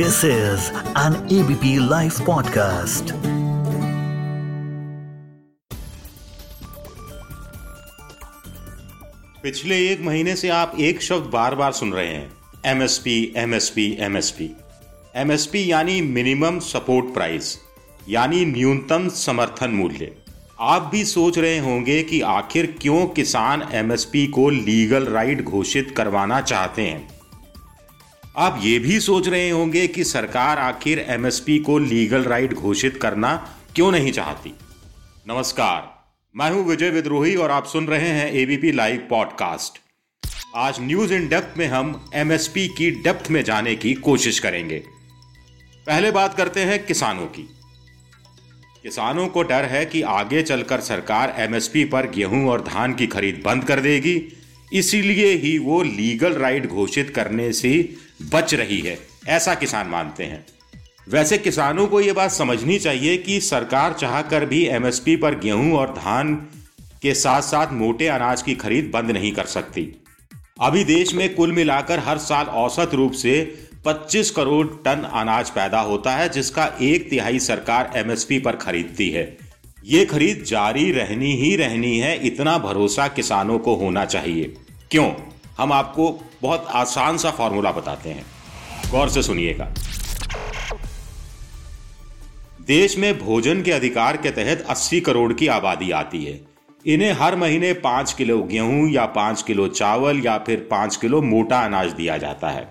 This is an ABP Life podcast. पिछले एक महीने से आप एक शब्द बार बार सुन रहे हैं। एमएसपी एमएसपी एमएसपी एमएसपी यानी मिनिमम सपोर्ट प्राइस, यानी न्यूनतम समर्थन मूल्य। आप भी सोच रहे होंगे कि आखिर क्यों किसान एमएसपी को लीगल राइट घोषित करवाना चाहते हैं? आप ये भी सोच रहे होंगे कि सरकार आखिर एमएसपी को लीगल राइट घोषित करना क्यों नहीं चाहती? नमस्कार, मैं हूँ विजय विद्रोही और आप सुन रहे हैं एबीपी लाइव पॉडकास्ट आज न्यूज़ इन डेप्थ में हम एमएसपी की डेप्थ में जाने की कोशिश करेंगे। पहले बात करते हैं किसानों की। किसानों को डर है कि आगे चलकर सरकार एमएसपी पर गेहूँ और धान की खरीद बंद कर देगी, इसीलिए ही वो लीगल राइट घोषित करने से बच रही है, ऐसा किसान मानते हैं। वैसे किसानों को यह बात समझनी चाहिए कि सरकार चाहकर भी एमएसपी पर गेहूँ और धान के साथ साथ मोटे अनाज की खरीद बंद नहीं कर सकती। अभी देश में कुल मिलाकर हर साल औसत रूप से 25 करोड़ टन अनाज पैदा होता है, जिसका एक तिहाई सरकार एमएसपी पर खरीदती है। ये खरीद जारी रहनी ही रहनी है, इतना भरोसा किसानों को होना चाहिए। क्यों? हम आपको बहुत आसान सा फॉर्मूला बताते हैं। गौर से सुनिएगा। देश में भोजन के अधिकार के तहत 80 करोड़ की आबादी आती है। इन्हें हर महीने पाँच किलो गेहूँ या पाँच किलो चावल या फिर पाँच किलो मोटा अनाज दिया जाता है।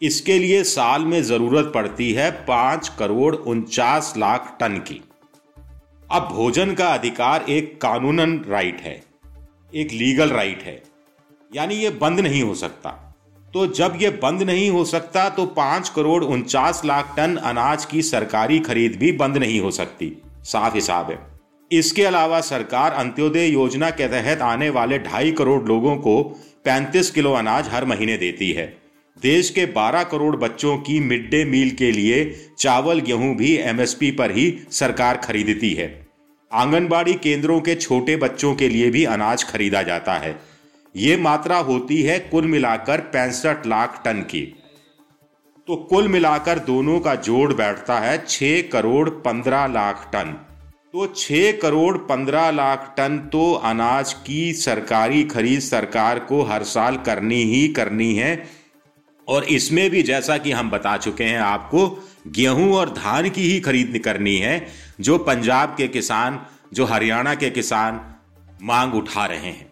इसके लिए साल में ज़रूरत पड़ती है पाँच करोड़ उनचास लाख टन की। अब भोजन का अधिकार एक कानूनन राइट है, एक लीगल राइट है। यानी ये बंद नहीं हो सकता। तो जब ये बंद नहीं हो सकता तो पाँच करोड़ उनचास लाख टन अनाज की सरकारी खरीद भी बंद नहीं हो सकती। साफ़ हिसाब है। इसके अलावा सरकार अंत्योदय योजना के तहत आने वाले ढाई करोड़ लोगों को 35 किलो अनाज हर महीने देती है। देश के 12 करोड़ बच्चों की मिड डे मील के लिए चावल, गेहूँ भी एमएसपी पर ही सरकार खरीदती है। आंगनबाड़ी केंद्रों के छोटे बच्चों के लिए भी अनाज खरीदा जाता है। ये मात्रा होती है कुल मिलाकर पैंसठ लाख टन की। तो कुल मिलाकर दोनों का जोड़ बैठता है छह करोड़ पंद्रह लाख टन। तो छह करोड़ पंद्रह लाख टन तो अनाज की सरकारी खरीद सरकार को हर साल करनी ही करनी है। और इसमें भी जैसा कि हम बता चुके हैं आपको, गेहूँ और धान की ही खरीद करनी है, जो पंजाब के किसान, जो हरियाणा के किसान मांग उठा रहे हैं।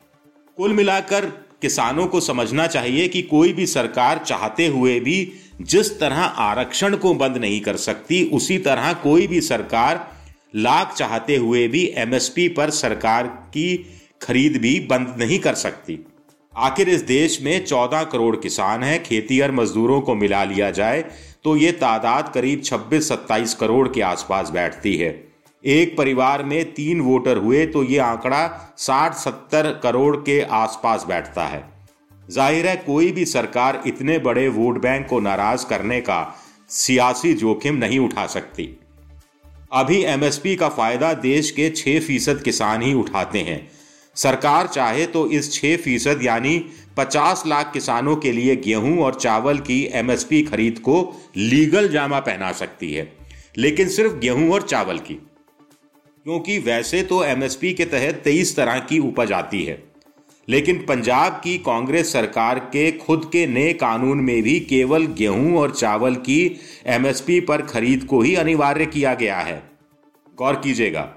कुल मिलाकर किसानों को समझना चाहिए कि कोई भी सरकार चाहते हुए भी जिस तरह आरक्षण को बंद नहीं कर सकती, उसी तरह कोई भी सरकार लाख चाहते हुए भी एमएसपी पर सरकार की खरीद भी बंद नहीं कर सकती। आखिर इस देश में 14 करोड़ किसान हैं, खेती और मजदूरों को मिला लिया जाए तो ये तादाद करीब 26-27 करोड़ के आसपास बैठती है। एक परिवार में तीन वोटर हुए तो ये आंकड़ा 60-70 करोड़ के आसपास बैठता है। ज़ाहिर है, कोई भी सरकार इतने बड़े वोट बैंक को नाराज़ करने का सियासी जोखिम नहीं उठा सकती। अभी एमएसपी का फ़ायदा देश के 6 फ़ीसद किसान ही उठाते हैं। सरकार चाहे तो इस 6 फ़ीसद यानी 50 लाख किसानों के लिए गेहूँ और चावल की एमएसपी खरीद को लीगल जामा पहना सकती है, लेकिन सिर्फ़ गेहूँ और चावल की। क्योंकि वैसे तो एमएसपी के तहत तेईस तरह की उपज आती है। लेकिन पंजाब की कांग्रेस सरकार के खुद के नए कानून में भी केवल गेहूँ और चावल की एमएसपी पर खरीद को ही अनिवार्य किया गया है। गौर कीजिएगा,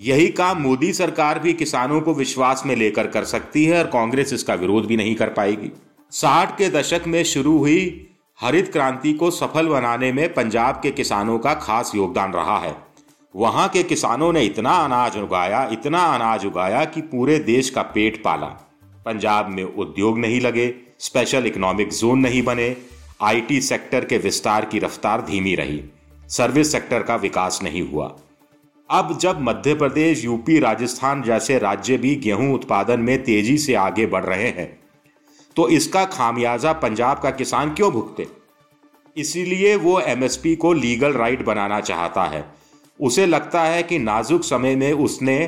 यही काम मोदी सरकार भी किसानों को विश्वास में लेकर कर सकती है और कांग्रेस इसका विरोध भी नहीं कर पाएगी। साठ के दशक में शुरू हुई हरित क्रांति को सफल बनाने में पंजाब के किसानों का खास योगदान रहा है। वहाँ के किसानों ने इतना अनाज उगाया, इतना अनाज उगाया कि पूरे देश का पेट पाला। पंजाब में उद्योग नहीं लगे स्पेशल इकोनॉमिक जोन नहीं बने आईटी सेक्टर के विस्तार की रफ्तार धीमी रही। सर्विस सेक्टर का विकास नहीं हुआ। अब जब मध्य प्रदेश यूपी राजस्थान जैसे राज्य भी गेहूँ उत्पादन में तेज़ी से आगे बढ़ रहे हैं तो इसका खामियाजा पंजाब का किसान क्यों भुगते? इसीलिए वो एमएसपी को लीगल राइट बनाना चाहता है। उसे लगता है कि नाजुक समय में उसने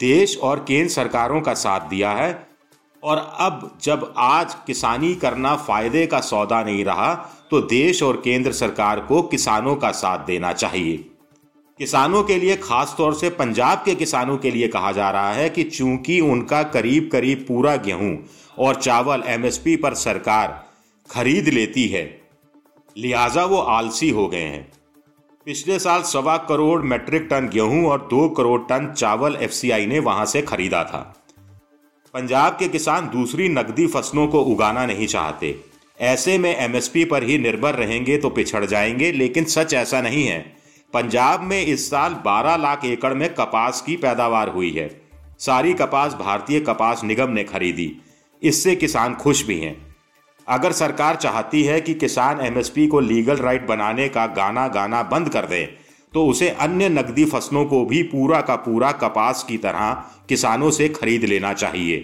देश और केंद्र सरकारों का साथ दिया है और अब जब आज किसानी करना फ़ायदे का सौदा नहीं रहा तो देश और केंद्र सरकार को किसानों का साथ देना चाहिए। किसानों के लिए खास तौर से पंजाब के किसानों के लिए कहा जा रहा है कि चूँकि उनका करीब करीब पूरा गेहूँ और चावल एमएसपी पर सरकार खरीद लेती है, लिहाजा वो आलसी हो गए हैं। पिछले साल सवा करोड़ मेट्रिक टन गेहूँ और दो करोड़ टन चावल एफसीआई ने वहाँ से खरीदा था। पंजाब के किसान दूसरी नकदी फ़सलों को उगाना नहीं चाहते। ऐसे में एमएसपी पर ही निर्भर रहेंगे तो पिछड़ जाएँगे, लेकिन सच ऐसा नहीं है। पंजाब में इस साल 12 लाख एकड़ में कपास की पैदावार हुई है। सारी कपास भारतीय कपास निगम ने खरीदी। इससे किसान खुश भी हैं। अगर सरकार चाहती है कि किसान एमएसपी को लीगल राइट बनाने का गाना गाना बंद कर दे तो उसे अन्य नकदी फ़सलों को भी पूरा का पूरा कपास की तरह किसानों से खरीद लेना चाहिए।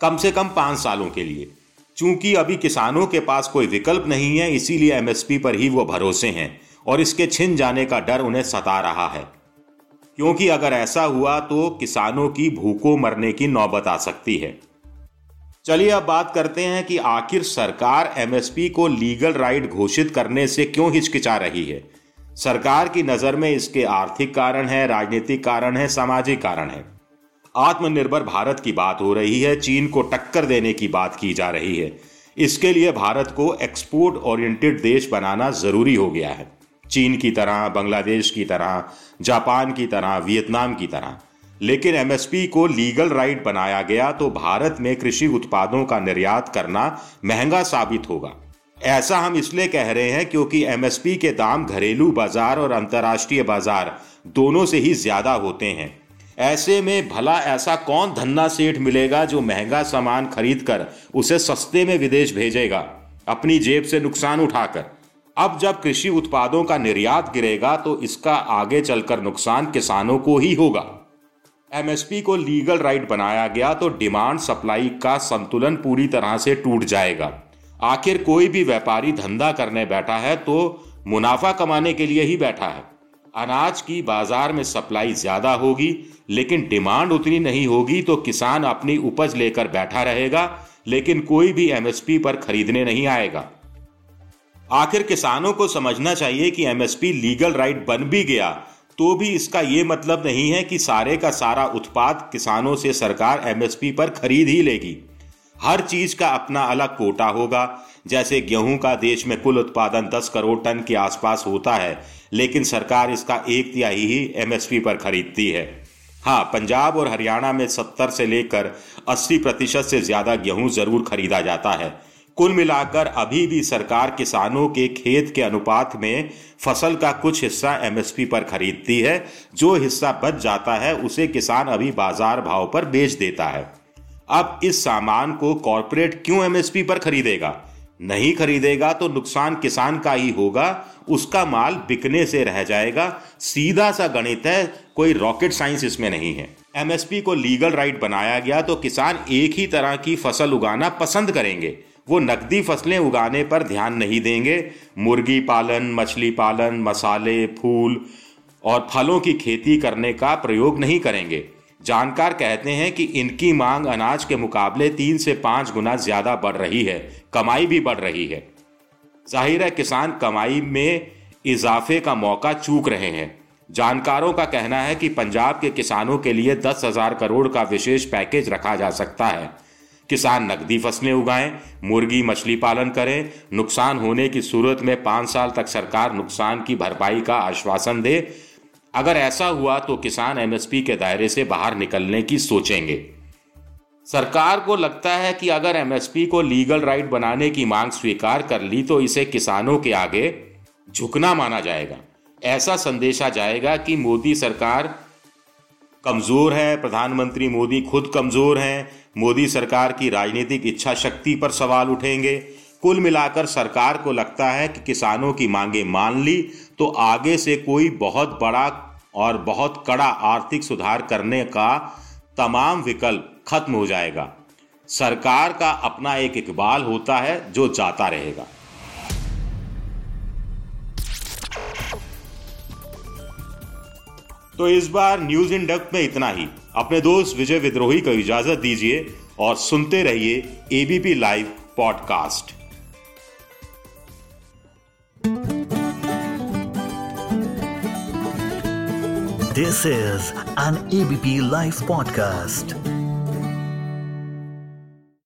कम से कम पाँच सालों के लिए। चूँकि अभी किसानों के पास कोई विकल्प नहीं है, इसीलिए एमएसपी पर ही वो भरोसे हैं और इसके छिन जाने का डर उन्हें सता रहा है। क्योंकि अगर ऐसा हुआ तो किसानों की भूखों मरने की नौबत आ सकती है। चलिए अब बात करते हैं कि आखिर सरकार एमएसपी को लीगल राइट घोषित करने से क्यों हिचकिचा रही है? सरकार की नज़र में इसके आर्थिक कारण है, राजनीतिक कारण है, सामाजिक कारण है। आत्मनिर्भर भारत की बात हो रही है, चीन को टक्कर देने की बात की जा रही है। इसके लिए भारत को एक्सपोर्ट ओरिएंटेड देश बनाना ज़रूरी हो गया है। चीन की तरह, बांग्लादेश की तरह, जापान की तरह, वियतनाम की तरह। लेकिन एमएसपी को लीगल राइट बनाया गया तो भारत में कृषि उत्पादों का निर्यात करना महँगा साबित होगा। ऐसा हम इसलिए कह रहे हैं क्योंकि एमएसपी के दाम घरेलू बाज़ार और अंतर्राष्ट्रीय बाज़ार दोनों से ही ज़्यादा होते हैं। ऐसे में भला ऐसा कौन धन्ना सेठ मिलेगा जो महँगा सामान खरीद कर उसे सस्ते में विदेश भेजेगा? अपनी जेब से नुकसान उठाकर। अब जब कृषि उत्पादों का निर्यात गिरेगा तो इसका आगे चलकर नुकसान किसानों को ही होगा। एमएसपी को लीगल राइट बनाया गया तो डिमांड सप्लाई का संतुलन पूरी तरह से टूट जाएगा। आखिर कोई भी व्यापारी धंधा करने बैठा है तो मुनाफा कमाने के लिए ही बैठा है। अनाज की बाज़ार में सप्लाई ज़्यादा होगी, लेकिन डिमांड उतनी नहीं होगी तो किसान अपनी उपज लेकर बैठा रहेगा, लेकिन कोई भी एमएसपी पर खरीदने नहीं आएगा। आखिर किसानों को समझना चाहिए कि एमएसपी लीगल राइट बन भी गया तो भी इसका ये मतलब नहीं है कि सारे का सारा उत्पाद किसानों से सरकार एमएसपी पर खरीद ही लेगी। हर चीज़ का अपना अलग कोटा होगा। जैसे गेहूँ का देश में कुल उत्पादन 10 करोड़ टन के आसपास होता है, लेकिन सरकार इसका एक तिहाई ही एमएसपी पर खरीदती है। हाँ पंजाब और हरियाणा में 70 से लेकर 80 प्रतिशत से ज़्यादा गेहूँ ज़रूर खरीदा जाता है। कुल मिलाकर अभी भी सरकार किसानों के खेत के अनुपात में फ़सल का कुछ हिस्सा एमएसपी पर खरीदती है। जो हिस्सा बच जाता है, उसे किसान अभी बाज़ार भाव पर बेच देता है। अब इस सामान को कॉरपोरेट क्यों एमएसपी पर खरीदेगा? नहीं खरीदेगा तो नुकसान किसान का ही होगा। उसका माल बिकने से रह जाएगा। सीधा सा गणित है, कोई रॉकेट साइंस इसमें नहीं है। एमएसपी को लीगल राइट बनाया गया तो किसान एक ही तरह की फ़सल उगाना पसंद करेंगे। वो नकदी फ़सलें उगाने पर ध्यान नहीं देंगे। मुर्गी पालन, मछली पालन, मसाले, फूल और फलों की खेती करने का प्रयोग नहीं करेंगे। जानकार कहते हैं कि इनकी मांग अनाज के मुकाबले तीन से पाँच गुना ज़्यादा बढ़ रही है। कमाई भी बढ़ रही है। ज़ाहिर है किसान कमाई में इजाफे का मौका चूक रहे हैं। जानकारों का कहना है कि पंजाब के किसानों के लिए दस हज़ार करोड़ का विशेष पैकेज रखा जा सकता है। किसान नकदी फ़सलें उगाएँ, मुर्गी मछली पालन करें, नुकसान होने की सूरत में पाँच साल तक सरकार नुकसान की भरपाई का आश्वासन दे। अगर ऐसा हुआ तो किसान एमएसपी के दायरे से बाहर निकलने की सोचेंगे। सरकार को लगता है कि अगर एमएसपी को लीगल राइट बनाने की मांग स्वीकार कर ली तो इसे किसानों के आगे झुकना माना जाएगा। ऐसा संदेशा जाएगा कि मोदी सरकार कमज़ोर है, प्रधानमंत्री मोदी खुद कमज़ोर हैं, मोदी सरकार की राजनीतिक इच्छा शक्ति पर सवाल उठेंगे। कुल मिलाकर सरकार को लगता है कि किसानों की मांगे मान ली तो आगे से कोई बहुत बड़ा और बहुत कड़ा आर्थिक सुधार करने का तमाम विकल्प खत्म हो जाएगा। सरकार का अपना एक इकबाल होता है जो जाता रहेगा। तो इस बार न्यूज़ इन डक में इतना ही। अपने दोस्त विजय विद्रोही को इजाज़त दीजिए और सुनते रहिए ABP live podcast this is an ABP live podcast